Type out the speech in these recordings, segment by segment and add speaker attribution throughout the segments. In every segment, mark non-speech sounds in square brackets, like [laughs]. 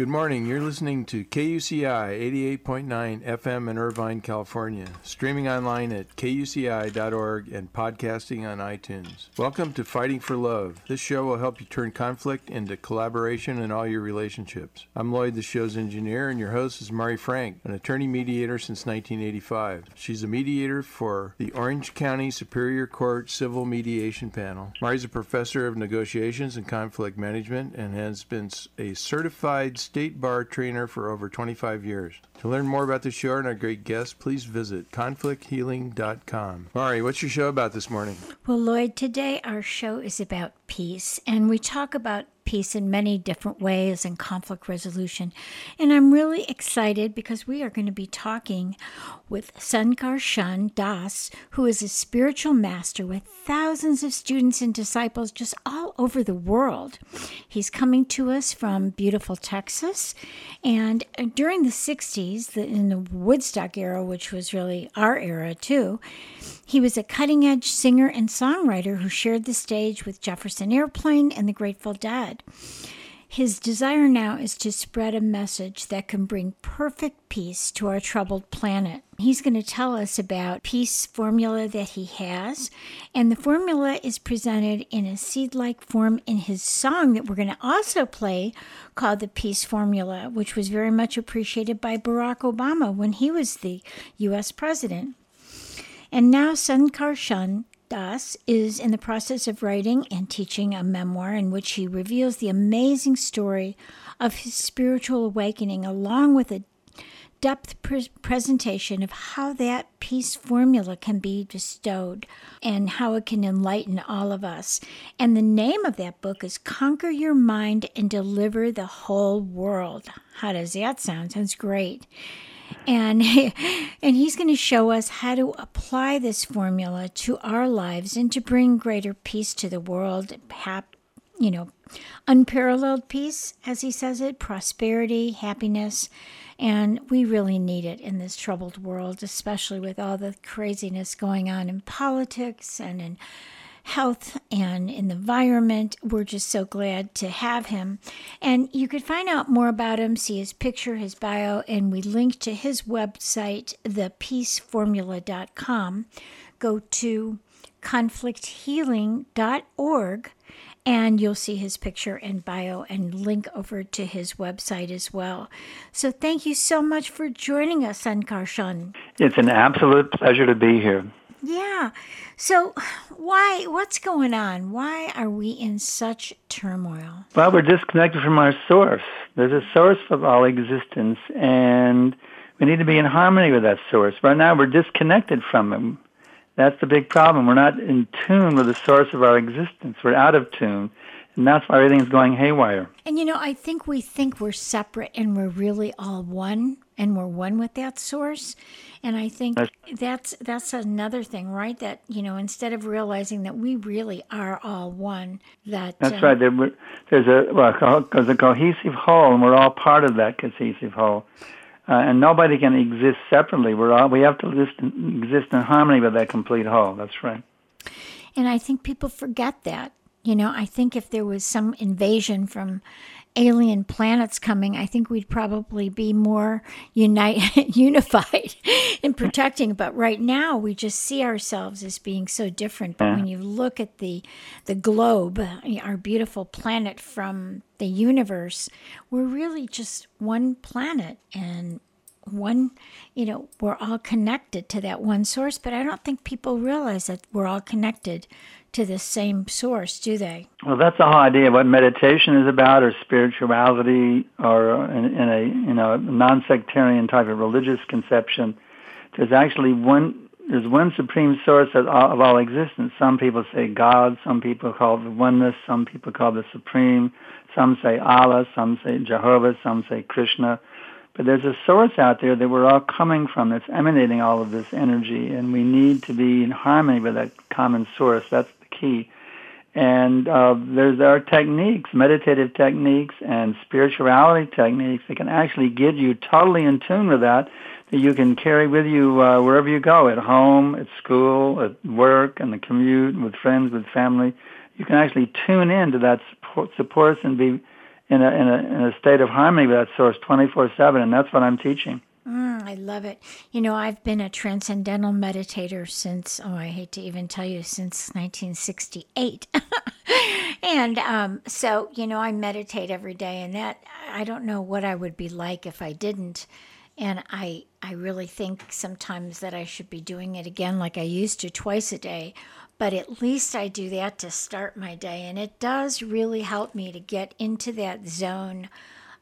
Speaker 1: Good morning. You're listening to KUCI 88.9 FM in Irvine, California, streaming online at kuci.org and podcasting on iTunes. Welcome to Fighting for Love. This show will help you turn conflict into collaboration in all your relationships. I'm Lloyd, the show's engineer, and your host is Mari Frank, an attorney mediator since 1985. She's a mediator for the Orange County Superior Court Civil Mediation Panel. Mari's a professor of negotiations and conflict management and has been a certified state bar trainer for over 25 years. To learn more about the show and our great guests, please visit conflicthealing.com. Mari, what's your show about this morning?
Speaker 2: Well, Lloyd, today our show is about peace, and we talk about peace in many different ways and conflict resolution. And I'm really excited because we are going to be talking with Sankarshan Das, who is a spiritual master with thousands of students and disciples just all over the world. He's coming to us from beautiful Texas. And uh, during the 60s, in the Woodstock era, which was really our era too, he was a cutting edge singer and songwriter who shared the stage with Jefferson Airplane and the Grateful Dead. His desire now is to spread a message that can bring perfect peace to our troubled planet. He's going to tell us about peace formula that he has, and the formula is presented in a seed-like form in his song that we're going to also play called the Peace Formula, which was very much appreciated by Barack Obama when he was the US president. And now Sankarshan Das is in the process of writing and teaching a memoir in which he reveals the amazing story of his spiritual awakening, along with a depth pre- presentation of how that peace formula can be bestowed and how it can enlighten all of us. And the name of that book is Conquer Your Mind and Deliver the Whole World. How does that sound? Sounds great and [laughs] and he's going to show us how to apply this formula to our lives and to bring greater peace to the world hap, you know unparalleled peace as he says it prosperity happiness and we really need it in this troubled world especially with all the craziness going on in politics and in health and in the environment. We're just so glad to have him. And you could find out more about him, see his picture, his bio, and we link to his website, thepeaceformula.com. Go to conflicthealing.org and you'll see his picture and bio and link over to his website as well. So thank you so much for joining us Sankarshan.
Speaker 3: It's an absolute pleasure to be here.
Speaker 2: Yeah. So, why? What's going on? Why are we in such turmoil?
Speaker 3: Well, we're disconnected from our source. There's a source of all existence, and we need to be in harmony with that source. Right now, we're disconnected from him. That's the big problem. We're not in tune with the source of our existence. We're out of tune. And that's why everything's going haywire.
Speaker 2: And you know, I think we think we're separate and we're really all one and we're one with that source. And I think that's that's another thing, right? That you know, instead of realizing that we really are all one, that
Speaker 3: that's uh, right. There, there's a well, there's a cohesive whole, and we're all part of that cohesive whole. Uh, and nobody can exist separately. We're all we have to exist in, exist in harmony with that complete whole. That's right.
Speaker 2: And I think people forget that. You know, I think if there was some invasion from alien planets coming, I think we'd probably be more unite, [laughs] unified in protecting. But right now, we just see ourselves as being so different. But when you look at the the globe, our beautiful planet from the universe, we're really just one planet and one you know we're all connected to that one source but i don't think people realize that we're all connected to the same source, do they?
Speaker 3: Well, that's the whole idea. of What meditation is about, or spirituality, or uh, in, in a you know non-sectarian type of religious conception. There's actually one. There's one supreme source of all, of all existence. Some people say God. Some people call it oneness. Some people call the supreme. Some say Allah. Some say Jehovah. Some say Krishna. But there's a source out there that we're all coming from that's emanating all of this energy, and we need to be in harmony with that common source. That's the key. And uh, there's there are techniques, meditative techniques, and spirituality techniques that can actually get you totally in tune with that. That you can carry with you uh, wherever you go, at home, at school, at work, and the commute, with friends, with family. You can actually tune in to that support, support and be in a, in a in a state of harmony with that source 24/7, and that's what I'm teaching.
Speaker 2: Mm, I love it. You know, I've been a transcendental meditator since, oh, I hate to even tell you, since 1968. [laughs] and um, so, you know, I meditate every day, and that, I don't know what I would be like if I didn't. And I, I really think sometimes that I should be doing it again like I used to twice a day. But at least I do that to start my day. And it does really help me to get into that zone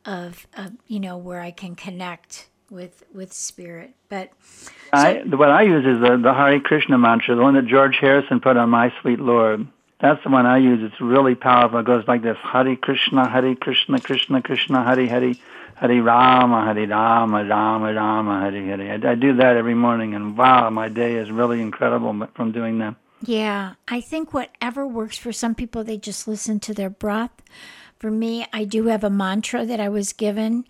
Speaker 2: of, of you know, where I can connect with with spirit. But so,
Speaker 3: I, what I use is the, the Hare Krishna mantra, the one that George Harrison put on My Sweet Lord. That's the one I use. It's really powerful. It goes like this: Hare Krishna, Hare Krishna, Krishna Krishna, Hare Hare, Hare Rama, Hare Rama, Rama Rama, Hare Hare. I, I do that every morning, and wow, my day is really incredible from doing that.
Speaker 2: Yeah, I think whatever works for some people, they just listen to their breath. For me, I do have a mantra that I was given,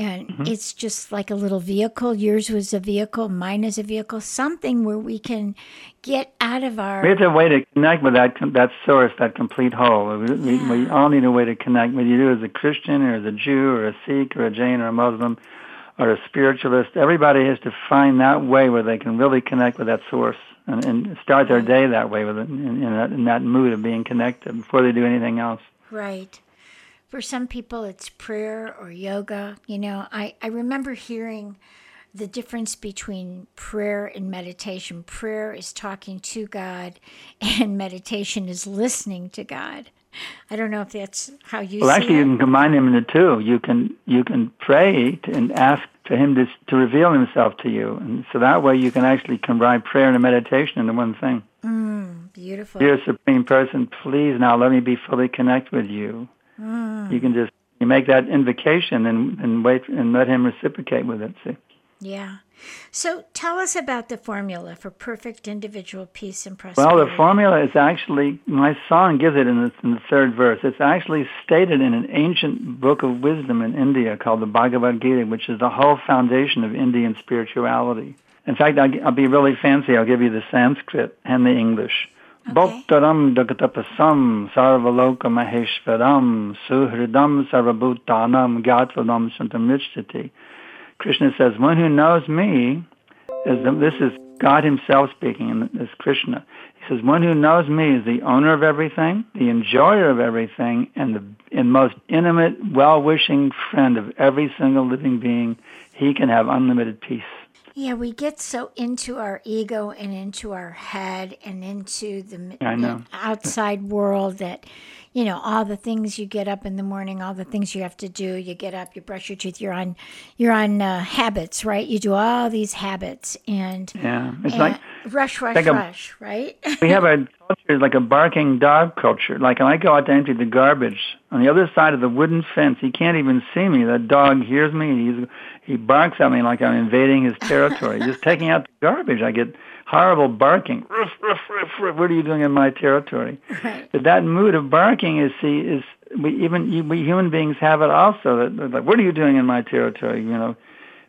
Speaker 2: and mm-hmm. it's just like a little vehicle. Yours was a vehicle, mine is a vehicle, something where we can get out of our.
Speaker 3: We have a way to connect with that that source, that complete whole. We, yeah. we, we all need a way to connect. Whether you do as a Christian or as a Jew or a Sikh or a Jain or a Muslim or a spiritualist, everybody has to find that way where they can really connect with that source and, and start their day that way with it, in, in, that, in that mood of being connected before they do anything else.
Speaker 2: Right for some people it's prayer or yoga. You know i, I remember hearing the difference between prayer and meditation. Prayer is talking to god [laughs] and meditation is listening to god. I don't know if that's how you
Speaker 3: well actually
Speaker 2: it.
Speaker 3: you can combine them in the two. You can you can pray and ask for him to, to reveal himself to you. And so that way you can actually combine prayer and meditation into one thing.
Speaker 2: Mm, beautiful.
Speaker 3: Dear supreme person please now let me be fully connected with you Mm. You can just you make that invocation and and wait and let him reciprocate with it. See.
Speaker 2: Yeah. So tell us about the formula for perfect individual peace and prosperity.
Speaker 3: Well, the formula is actually, my song gives it in the, in the, third verse. It's actually stated in an ancient book of wisdom in India called the Bhagavad Gita, which is the whole foundation of Indian spirituality. In fact, I'll, I'll be really fancy. I'll give you the Sanskrit and the English. Bhoktaram Dagatapasam Sarvaloka Maheshwaram Suhridam Sarvabhutanam Gatvalam Santamrichyati. Krishna says, one who knows me, is the, this is God himself speaking, and this Krishna. He says, one who knows me is the owner of everything, the enjoyer of everything, and the and most intimate, well-wishing friend of every single living being. He can have unlimited peace.
Speaker 2: Yeah, we get so into our ego and into our head and into the outside world that you know all the things you get up in the morning all the things you have to do. You get up you brush your teeth you're on you're on uh, habits right? You do all these habits and
Speaker 3: yeah it's
Speaker 2: and
Speaker 3: like
Speaker 2: rush rush like rush a, right?
Speaker 3: We have a culture like a barking dog culture. Like when i go out to empty the garbage on the other side of the wooden fence. He can't even see me. That dog hears me and he's he barks at me like i'm invading his territory. Just taking out the garbage. I get horrible barking. Ruff, ruff, ruff, what are you doing in my territory?
Speaker 2: Right.
Speaker 3: But that mood of barking is see is we even we human beings have it also. That like, what are you doing in my territory? You know.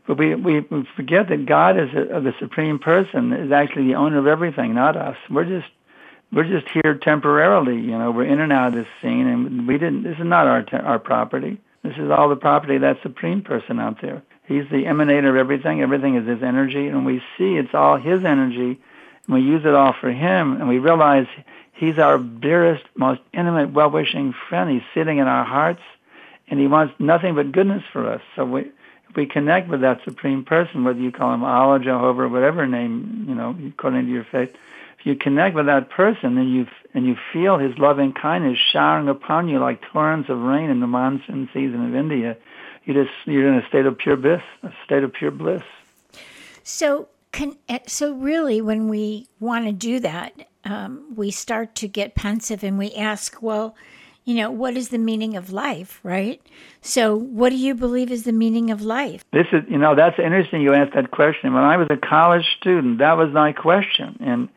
Speaker 3: But we, we, we forget that God is a, the supreme person is actually the owner of everything, not us. We're just we're just here temporarily. You know, we're in and out of this scene, and we didn't. This is not our our property. This is all the property of that supreme person out there. He's the emanator of everything. Everything is his energy, and we see it's all his energy, and we use it all for him, and we realize he's our dearest, most intimate, well-wishing friend. He's sitting in our hearts, and he wants nothing but goodness for us. So we, if we connect with that supreme person, whether you call him Allah, Jehovah, whatever name you know, according to your faith, if you connect with that person and you and you feel his loving kindness showering upon you like torrents of rain in the monsoon season of India, you just you're in a state of pure bliss, a state of pure bliss.
Speaker 2: So, can, so really, when we want to do that, um, we start to get pensive and we ask, well, you know, what is the meaning of life, right? So, what do you believe is the meaning of life?
Speaker 3: This is, you know, that's interesting. You asked that question. When I was a college student, that was my question, and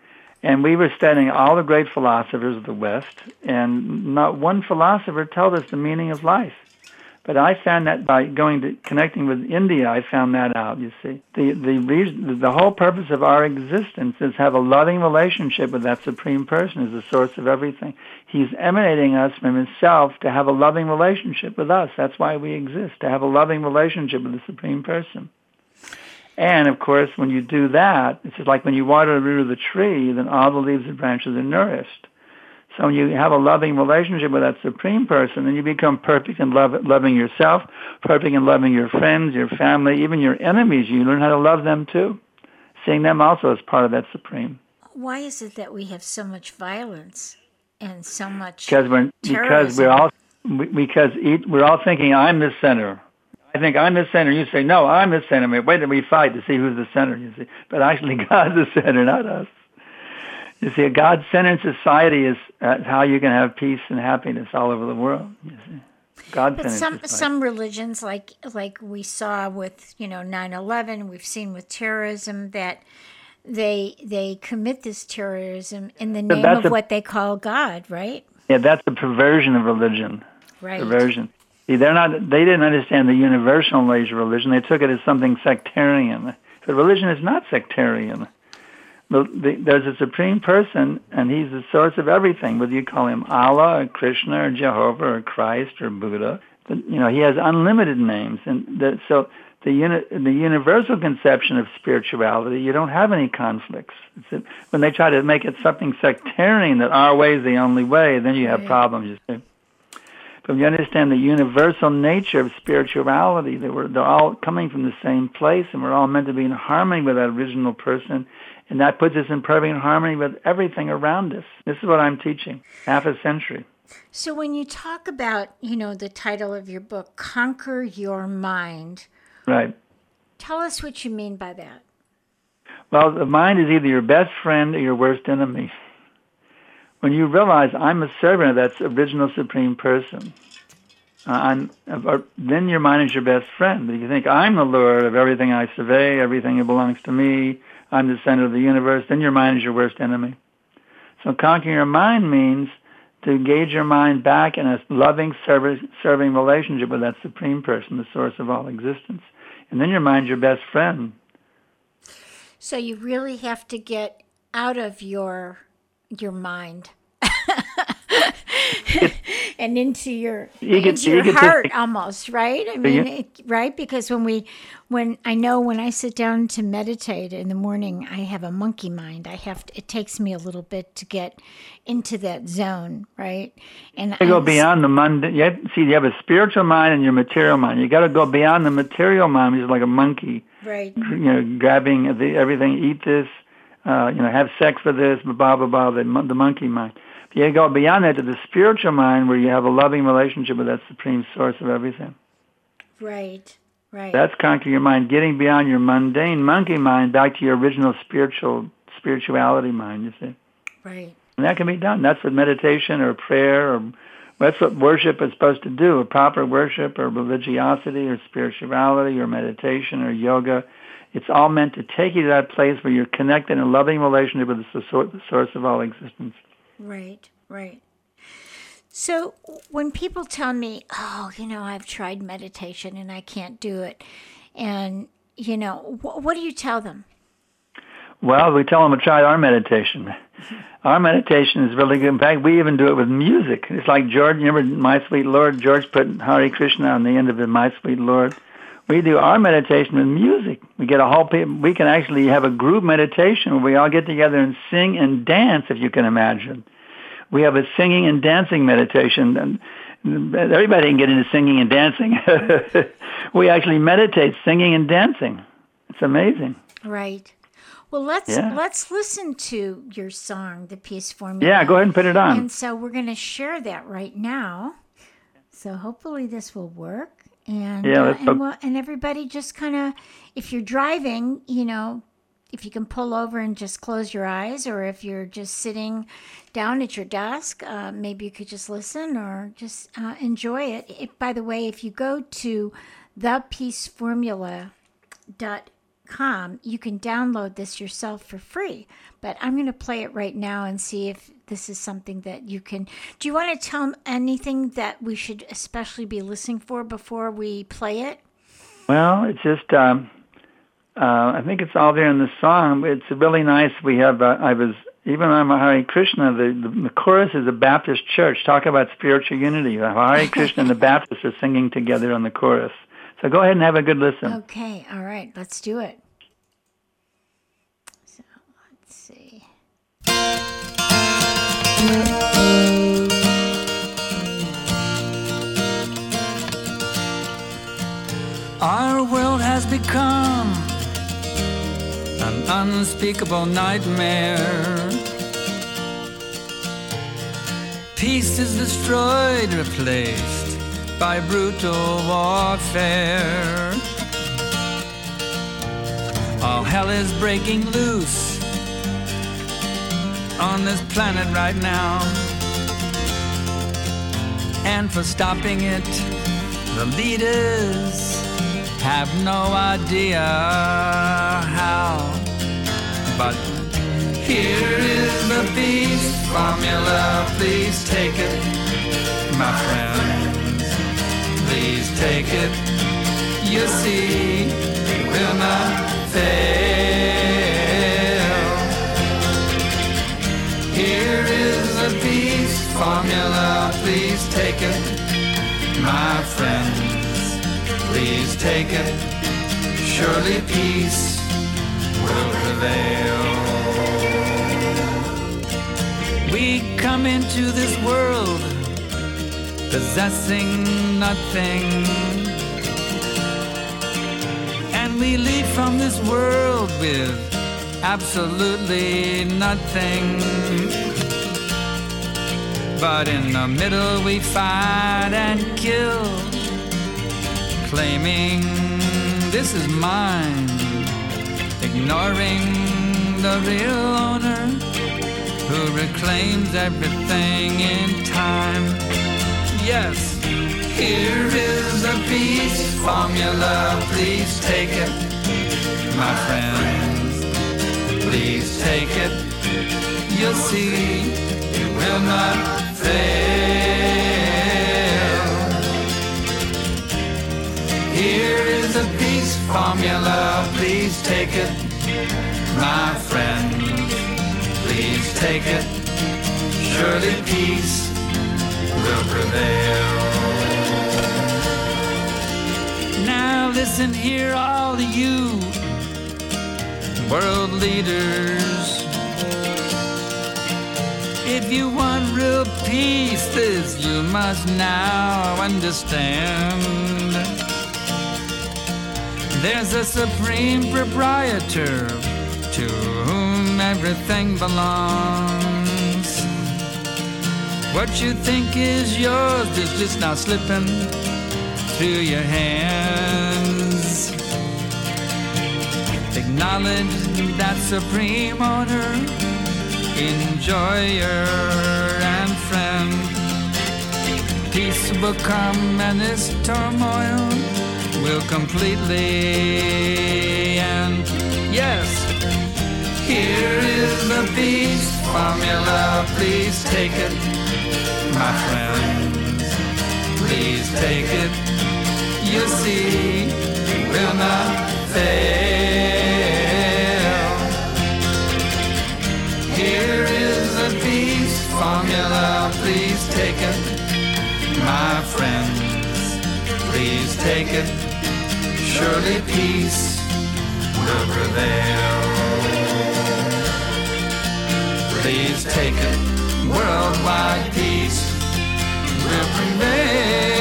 Speaker 3: And we were studying all the great philosophers of the West, and not one philosopher told us the meaning of life. But I found that by going to connecting with India, I found that out. You see, the the reason, the whole purpose of our existence is to have a loving relationship with that supreme person, is the source of everything. He's emanating us from himself to have a loving relationship with us. That's why we exist to have a loving relationship with the supreme person. And of course, when you do that, it's like when you water the root of the tree, then all the leaves and branches are nourished. So when you have a loving relationship with that supreme person, then you become perfect in love, loving yourself, perfect in loving your friends, your family, even your enemies. You learn how to love them too, seeing them also as part of that supreme.
Speaker 2: Why is it that we have so much violence and so much
Speaker 3: because we're because we're all because we're all thinking I'm the center. I think I'm the center. You say no, I'm the center. Wait till we fight to see who's the center. You see, but actually [laughs] God's the center, not us. You see, a God-centered society is uh, how you can have peace and happiness all over the world. You see. God
Speaker 2: but some society. some religions, like like we saw with you know 9/11, we've seen with terrorism that they they commit this terrorism in the name of a, what they call God, right?
Speaker 3: Yeah, that's a perversion of religion.
Speaker 2: Right.
Speaker 3: Perversion. See, they're not. They didn't understand the universal nature of religion. They took it as something sectarian. But religion is not sectarian there's a supreme person, and he's the source of everything. Whether you call him Allah or Krishna or Jehovah or Christ or Buddha, but, you know he has unlimited names, and the, so the uni, the universal conception of spirituality, you don't have any conflicts. A, when they try to make it something sectarian that our way is the only way, then you have problems. You see. But when you understand the universal nature of spirituality, that we're, they're all coming from the same place, and we're all meant to be in harmony with that original person and that puts us in perfect harmony with everything around us. This is what I'm teaching, half a century.
Speaker 2: So when you talk about, you know, the title of your book, Conquer Your Mind.
Speaker 3: Right.
Speaker 2: Tell us what you mean by that.
Speaker 3: Well, the mind is either your best friend or your worst enemy. When you realize I'm a servant of that original supreme person, uh, I'm, uh, then your mind is your best friend. If you think I'm the lord of everything I survey, everything that belongs to me, I'm the center of the universe, then your mind is your worst enemy. So conquering your mind means to engage your mind back in a loving, serving relationship with that supreme person, the source of all existence. And then your mind's your best friend.
Speaker 2: So you really have to get out of your your mind and into your into your heart almost right? I mean it, right? Because when we when i know when i sit down to meditate in the morning i have a monkey mind. I have to, it takes me a little bit to get into that zone right?
Speaker 3: And you go beyond the mundane you have, see you have a spiritual mind and your material mind. You got to go beyond the material mind which is like a monkey
Speaker 2: right.
Speaker 3: you know grabbing the, everything eat this uh, you know, have sex for this, blah blah blah. The, the monkey mind. You go beyond that to the spiritual mind where you have a loving relationship with that supreme source of everything.
Speaker 2: Right, right.
Speaker 3: That's conquering your mind, getting beyond your mundane monkey mind back to your original spiritual spirituality mind, you see.
Speaker 2: Right.
Speaker 3: And that can be done. That's what meditation or prayer or that's what worship is supposed to do. A proper worship or religiosity or spirituality or meditation or yoga. It's all meant to take you to that place where you're connected in a loving relationship with the source of all existence.
Speaker 2: Right, right. So when people tell me, oh, you know, I've tried meditation and I can't do it, and, you know, wh- what do you tell them?
Speaker 3: Well, we tell them to try our meditation. [laughs] Our meditation is really good. In fact, we even do it with music. It's like George, remember My Sweet Lord? George put Hare Krishna on the end of it, My Sweet Lord. We do our meditation with music. We get a whole, we can actually have a group meditation where we all get together and sing and dance, if you can imagine. We have a singing and dancing meditation. And everybody can get into singing and dancing. [laughs] we actually meditate singing and dancing. It's amazing.
Speaker 2: Right. Well, let's yeah. let's listen to your song, "The Peace Formula."
Speaker 3: Yeah, go ahead and put it on.
Speaker 2: And so we're going to share that right now. So hopefully this will work. And yeah, uh, and, well, and everybody just kind of, if you're driving, you know, if you can pull over and just close your eyes, or if you're just sitting down at your desk, uh, maybe you could just listen or just uh, enjoy it. it. By the way, if you go to thepeaceformula.org, com, you can download this yourself for free. But I'm going to play it right now and see if this is something that you can. Do you want to tell anything that we should especially be listening for before we play it?
Speaker 3: Well, it's just. Um, uh, I think it's all there in the song. It's really nice. We have. Uh, I was even a Hare Krishna. The, the, the chorus is a Baptist church. Talk about spiritual unity. Hare Krishna and the [laughs] Baptists are singing together on the chorus. So go ahead and have a good listen.
Speaker 2: Okay, all right, let's do it. So let's see.
Speaker 4: Our world has become an unspeakable nightmare. Peace is destroyed, replaced by brutal warfare. All hell is breaking loose on this planet right now. And for stopping it, the leaders have no idea how. But here is the peace formula, please take it, my friend please take it. You see, it will not fail. Here is a peace formula, please take it. My friends, please take it. Surely peace will prevail. We come into this world possessing nothing. And we leave from this world with absolutely nothing. But in the middle we fight and kill, claiming this is mine, ignoring the real owner who reclaims everything in time yes. Here is a peace formula, please take it, my friends. Please take it, you'll see it will not fail. Here is a peace formula, please take it, my friends. Please take it, surely peace will prevail. Now listen here, all of you world leaders. If you want real peace, this you must now understand. There's a supreme proprietor to whom everything belongs. What you think is yours is just now slipping through your hands. Acknowledge that supreme owner, enjoyer and friend. Peace will come and this turmoil will completely end. Yes, here is the peace formula, please take it take it. You see, it will not fail. Here is a peace formula, please take it. My friends, please take it. Surely peace will prevail. Please take it worldwide peace will prevail.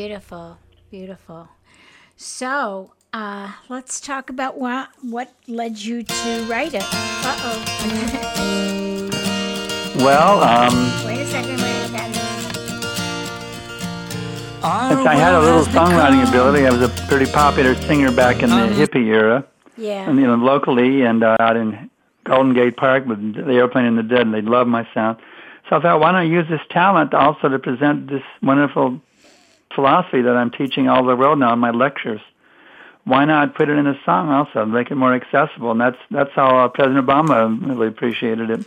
Speaker 2: Beautiful, beautiful. So, uh, let's talk about what what led you to write it. Uh oh. [laughs]
Speaker 3: Well, um,
Speaker 2: wait a second, wait a second.
Speaker 3: I had a little songwriting ability. I was a pretty popular singer back in the hippie era.
Speaker 2: Yeah.
Speaker 3: and you know locally and uh, out in Golden Gate Park with the Airplane in the Dead, and they loved my sound. So I thought, why don't I use this talent also to present this wonderful philosophy that I'm teaching all the world now in my lectures? Why not put it in a song also, make it more accessible? And that's that's how uh, President Obama really appreciated it.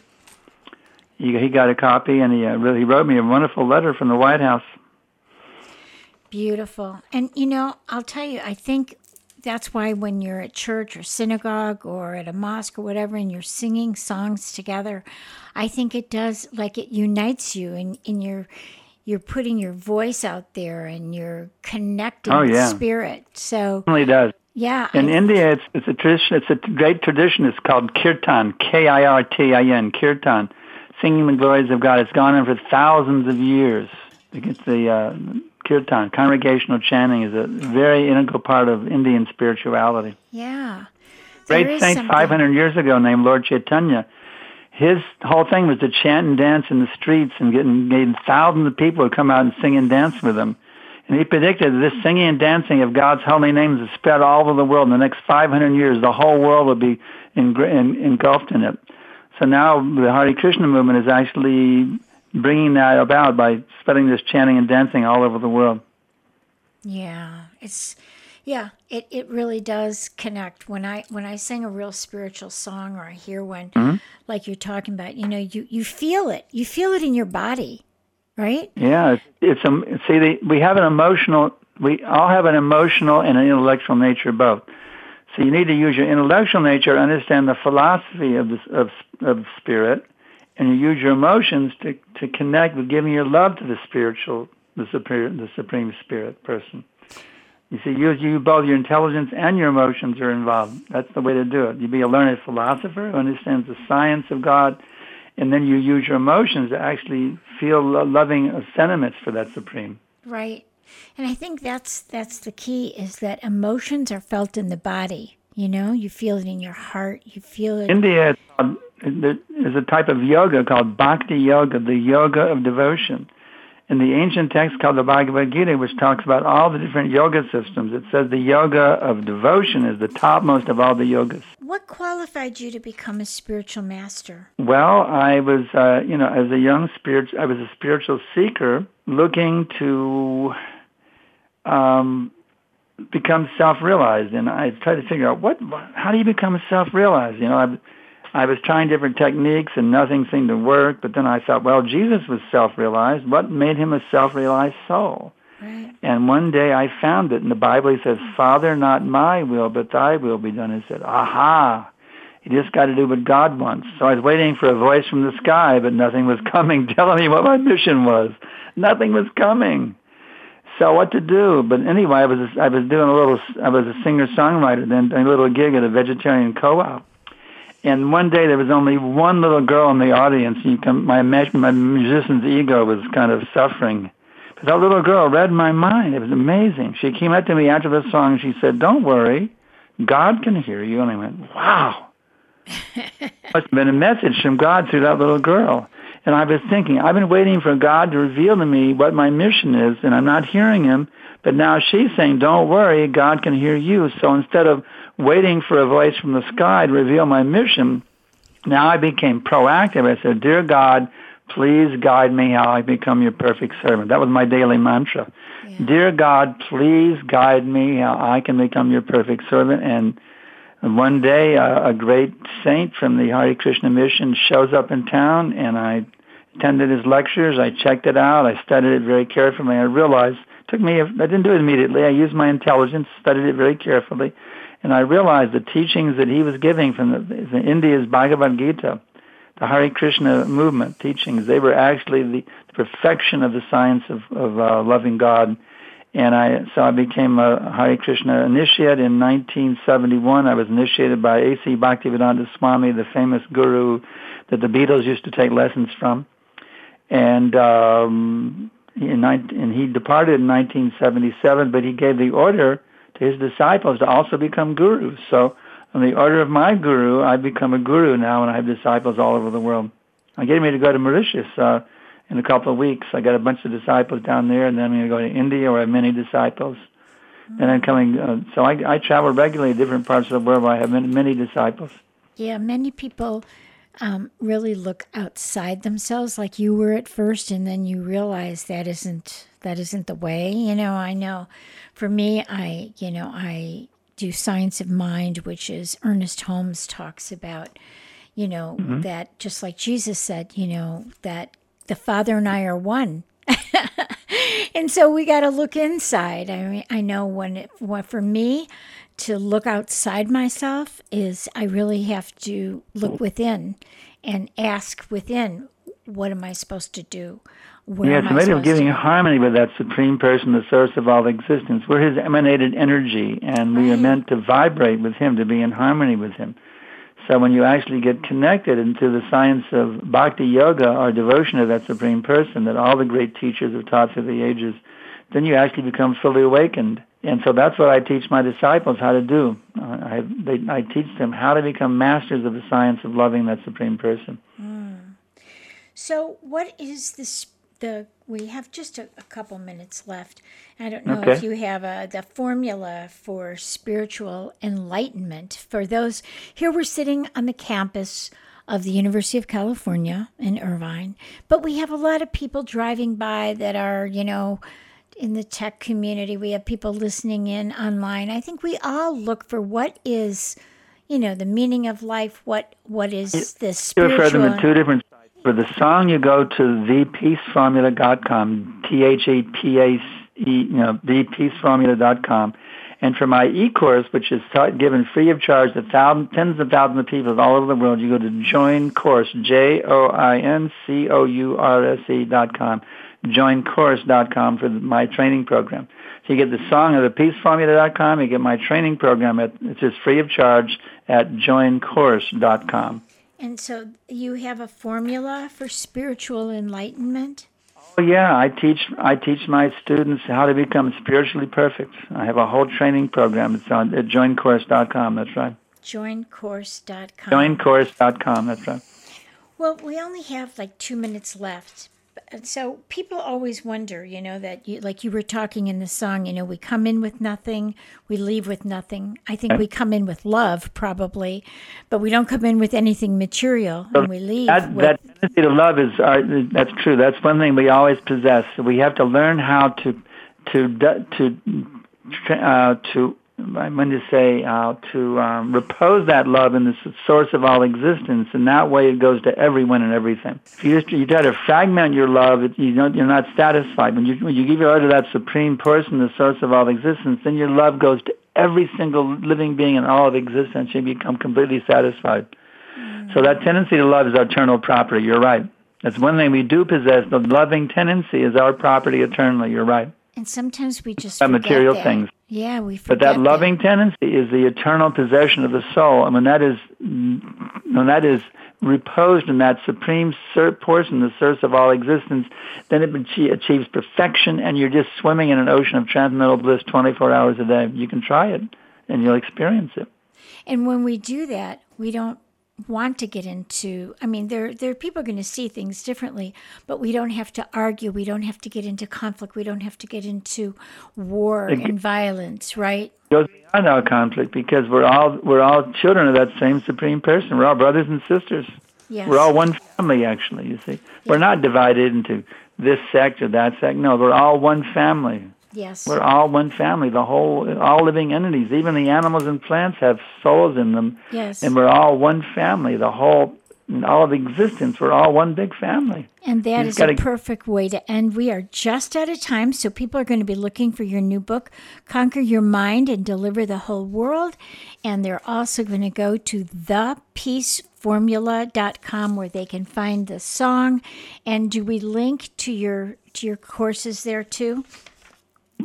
Speaker 3: He, he got a copy, and he uh, really he wrote me a wonderful letter from the White House.
Speaker 2: Beautiful. And you know, I'll tell you, I think that's why when you're at church or synagogue or at a mosque or whatever and you're singing songs together, I think it does like it unites you and in your you're putting your voice out there and you're connecting
Speaker 3: Oh,
Speaker 2: with
Speaker 3: yeah.
Speaker 2: spirit. So
Speaker 3: It really does.
Speaker 2: yeah,
Speaker 3: In
Speaker 2: I-
Speaker 3: India, it's it's a tradition. It's a great tradition. It's called kirtan, K-I-R-T-I-N, kirtan, singing the glories of God. It's gone on for thousands of years. It's the uh, kirtan, congregational chanting, is a very integral part of Indian spirituality.
Speaker 2: yeah. There
Speaker 3: Great saint
Speaker 2: something-
Speaker 3: 500 years ago named Lord Chaitanya. His whole thing was to chant and dance in the streets and getting, thousands of people to come out and sing and dance with him. And he predicted that this singing and dancing of God's holy names is spread all over the world. In the next 500 years, the whole world would be engulfed in it. So now the Hare Krishna movement is actually bringing that about by spreading this chanting and dancing all over the world.
Speaker 2: Yeah, it's yeah, it, it really does connect. When I when I sing a real spiritual song or I hear one
Speaker 3: Mm-hmm.
Speaker 2: like you're talking about, you know, you you feel it. You feel it in your body, right?
Speaker 3: Yeah, it's, it's um, see, the, we have an emotional. We all have an emotional and an intellectual nature both. So you need to use your intellectual nature to understand the philosophy of this, of of spirit, and you use your emotions to to connect with giving your love to the spiritual, the superior, the supreme spirit person. You see, you you both your intelligence and your emotions are involved. That's the way to do it. You be a learned philosopher who understands the science of God, and then you use your emotions to actually feel lo- loving sentiments for that supreme.
Speaker 2: Right. And I think that's that's the key is that emotions are felt in the body. You know, you feel it in your heart. You feel it.
Speaker 3: India uh, there is a type of yoga called bhakti yoga, the yoga of devotion. In the ancient text called the Bhagavad Gita, which talks about all the different yoga systems, it says the yoga of devotion is the topmost of all the yogas.
Speaker 2: what qualified you to become a spiritual master?
Speaker 3: Well, I was, uh, you know, as a young spirit, I was a spiritual seeker looking to um, become self-realized, and I tried to figure out what, how do you become self-realized? You know, I, I was trying different techniques, and nothing seemed to work. But then I thought, well, Jesus was self-realized. What made him a self-realized soul?
Speaker 2: Right.
Speaker 3: And one day I found it in the Bible. He says, Father, not my will, but thy will be done. I said, aha, you just got to do what God wants. So I was waiting for a voice from the sky, but nothing was [laughs] coming telling me what my mission was. Nothing was coming. So what to do? But anyway, I was I was doing a little. I was a singer songwriter then, a little gig at a vegetarian co-op. And one day there was only one little girl in the audience. You can, my my musician's ego was kind of suffering. But that little girl read my mind. It was amazing. She came up to me after the song and she said, "Don't worry, God can hear you." And I went, "Wow." [laughs] Must have been a message from God through that little girl. And I was thinking, I've been waiting for God to reveal to me what my mission is, and I'm not hearing him. But now she's saying, don't worry, God can hear you. So instead of waiting for a voice from the sky to reveal my mission, now I became proactive. I said, Dear God, please guide me how I become your perfect servant. That was my daily mantra. Dear God, please guide me how I can become your perfect servant. And one day, a, a great saint from the Hare Krishna mission shows up in town, and I attended his lectures. I checked it out. I studied it very carefully. I realized it took me. I didn't do it immediately. I used my intelligence, studied it very carefully, and I realized the teachings that he was giving from the, the India's Bhagavad Gita, the Hare Krishna movement teachings, they were actually the, the perfection of the science of, of uh, loving God. And I, so I became a Hare Krishna initiate in 1971. I was initiated by A.C. Bhaktivedanta Swami, the famous guru that the Beatles used to take lessons from. And, um, in 19, and he departed in 1977, but he gave the order to his disciples to also become gurus. So on the order of my guru, I've become a guru now, and I have disciples all over the world. I'm getting ready to go to Mauritius uh, in a couple of weeks. I got a bunch of disciples down there, and then I'm going to go to India, where I have many disciples. and I'm coming. Uh, so I, I travel regularly to different parts of the world. Where I have many, many disciples.
Speaker 2: Yeah, many people um, really look outside themselves, like you were at first, and then you realize that isn't that isn't the way. You know, I know. For me, I you know I do science of mind, which is Ernest Holmes talks about. You know
Speaker 3: Mm-hmm.
Speaker 2: that just like Jesus said, you know that the Father and I are one. [laughs] and so we got to look inside. I mean, I know when, it, when for me to look outside myself is I really have to look within and ask within, what am I supposed to do? Where
Speaker 3: Yeah, it's a matter of getting harmony with that supreme person, the source of all existence. We're his emanated energy, and we are meant to vibrate with him, to be in harmony with him. So when you actually get connected into the science of bhakti yoga or devotion to that supreme person that all the great teachers have taught through the ages, then you actually become fully awakened. And so that's what I teach my disciples how to do. Uh, I, they, I teach them how to become masters of the science of loving that supreme person.
Speaker 2: So, what is this? The we have just a, a couple minutes left. I don't know
Speaker 3: Okay.
Speaker 2: if you have a, the formula for spiritual enlightenment for those. Here we're sitting on the campus of the University of California in Irvine, but we have a lot of people driving by that are, you know, in the tech community. We have people listening in online. I think we all look for what is, you know, the meaning of life. What what is this
Speaker 3: You refer them
Speaker 2: spiritual?
Speaker 3: in two different. For the song, you go to thepeaceformula.com, T-H-E-P-A-C, you know, thepeaceformula.com. And for my e-course, which is taught, given free of charge to thousands, tens of thousands of people all over the world, you go to Join Course, J-O-I-N-C-O-U-R-S-E dot com, joincourse.com for my training program. So you get the song of at thepeaceformula.com, you get my training program, at, it's just free of charge at joincourse.com.
Speaker 2: And so you have a formula for spiritual enlightenment?
Speaker 3: Oh yeah, I teach I teach my students how to become spiritually perfect. I have a whole training program. It's on at joincourse.com. That's right.
Speaker 2: Joincourse.com.
Speaker 3: Joincourse.com. That's right.
Speaker 2: Well, we only have like two minutes left. So people always wonder, you know, that you, like you were talking in the song, you know, we come in with nothing, we leave with nothing. I think we come in with love, probably, but we don't come in with anything material, and we leave
Speaker 3: That
Speaker 2: with.
Speaker 3: that tendency to love is uh, that's true. That's one thing we always possess. We have to learn how to to to uh, to I'm going to say uh, to um, repose that love in the source of all existence, and that way it goes to everyone and everything. If you just you try to fragment your love, it, you don't, you're not satisfied. When you when you give your love to that supreme person, the source of all existence, then your love goes to every single living being in all of existence. You become completely satisfied. So that tendency to love is our eternal property. You're right. That's one thing we do possess. The loving tendency is our property eternally. You're right.
Speaker 2: and sometimes we just
Speaker 3: material
Speaker 2: that.
Speaker 3: things.
Speaker 2: Yeah, we
Speaker 3: But
Speaker 2: forget
Speaker 3: that loving tendency is the eternal possession of the soul. And when that is, when that is reposed in that supreme portion, the source of all existence, then it achie- achieves perfection, and you're just swimming in an ocean of transcendental bliss 24 hours a day. You can try it, and you'll experience it.
Speaker 2: And when we do that, we don't want to get into I mean there there are people are going to see things differently, but we don't have to argue, we don't have to get into conflict, we don't have to get into war and violence, right?
Speaker 3: goes beyond our conflict because we're all we're all children of that same supreme person. We're all brothers and sisters.
Speaker 2: Yes.
Speaker 3: We're all one family, actually. You see, we're not divided into this sect or that sect. No, we're all one family.
Speaker 2: Yes.
Speaker 3: We're all one family. The whole, all living entities, even the animals and plants, have souls in them,
Speaker 2: yes.
Speaker 3: and we're all one family. The whole, all of existence, we're all one big family.
Speaker 2: And that
Speaker 3: You've
Speaker 2: is a
Speaker 3: gotta-
Speaker 2: perfect way to end. We are just out of time, so people are going to be looking for your new book, Conquer Your Mind and Deliver the Whole World. And they're also going to go to thepeaceformula.com where they can find the song. And do we link to your to your courses there too?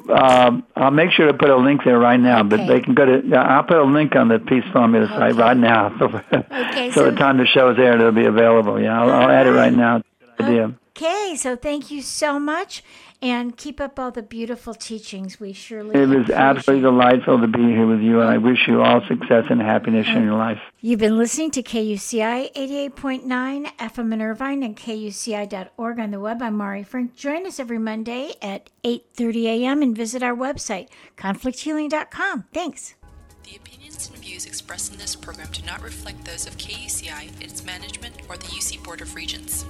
Speaker 3: Um, I'll make sure to put a link there right now, but they can go to. yeah, I'll put a link on the Peace Formula site right now. [laughs] So,
Speaker 2: Okay,
Speaker 3: so
Speaker 2: so-
Speaker 3: the time the show's aired, it'll be available. Yeah, I'll, I'll add it right now. Idea.
Speaker 2: Okay, so thank you so much and keep up all the beautiful teachings. We surely
Speaker 3: It was absolutely delightful to be here with you, and I wish you all success and happiness in uh, your life.
Speaker 2: You've been listening to KUCI 88.9 FM in Irvine and KUCI.org on the web. I'm Mari Frank. Join us every Monday at 8.30 a.m. and visit our website, conflicthealing.com. Thanks.
Speaker 5: The opinions and views expressed in this program do not reflect those of KUCI, its management, or the UC Board of Regents.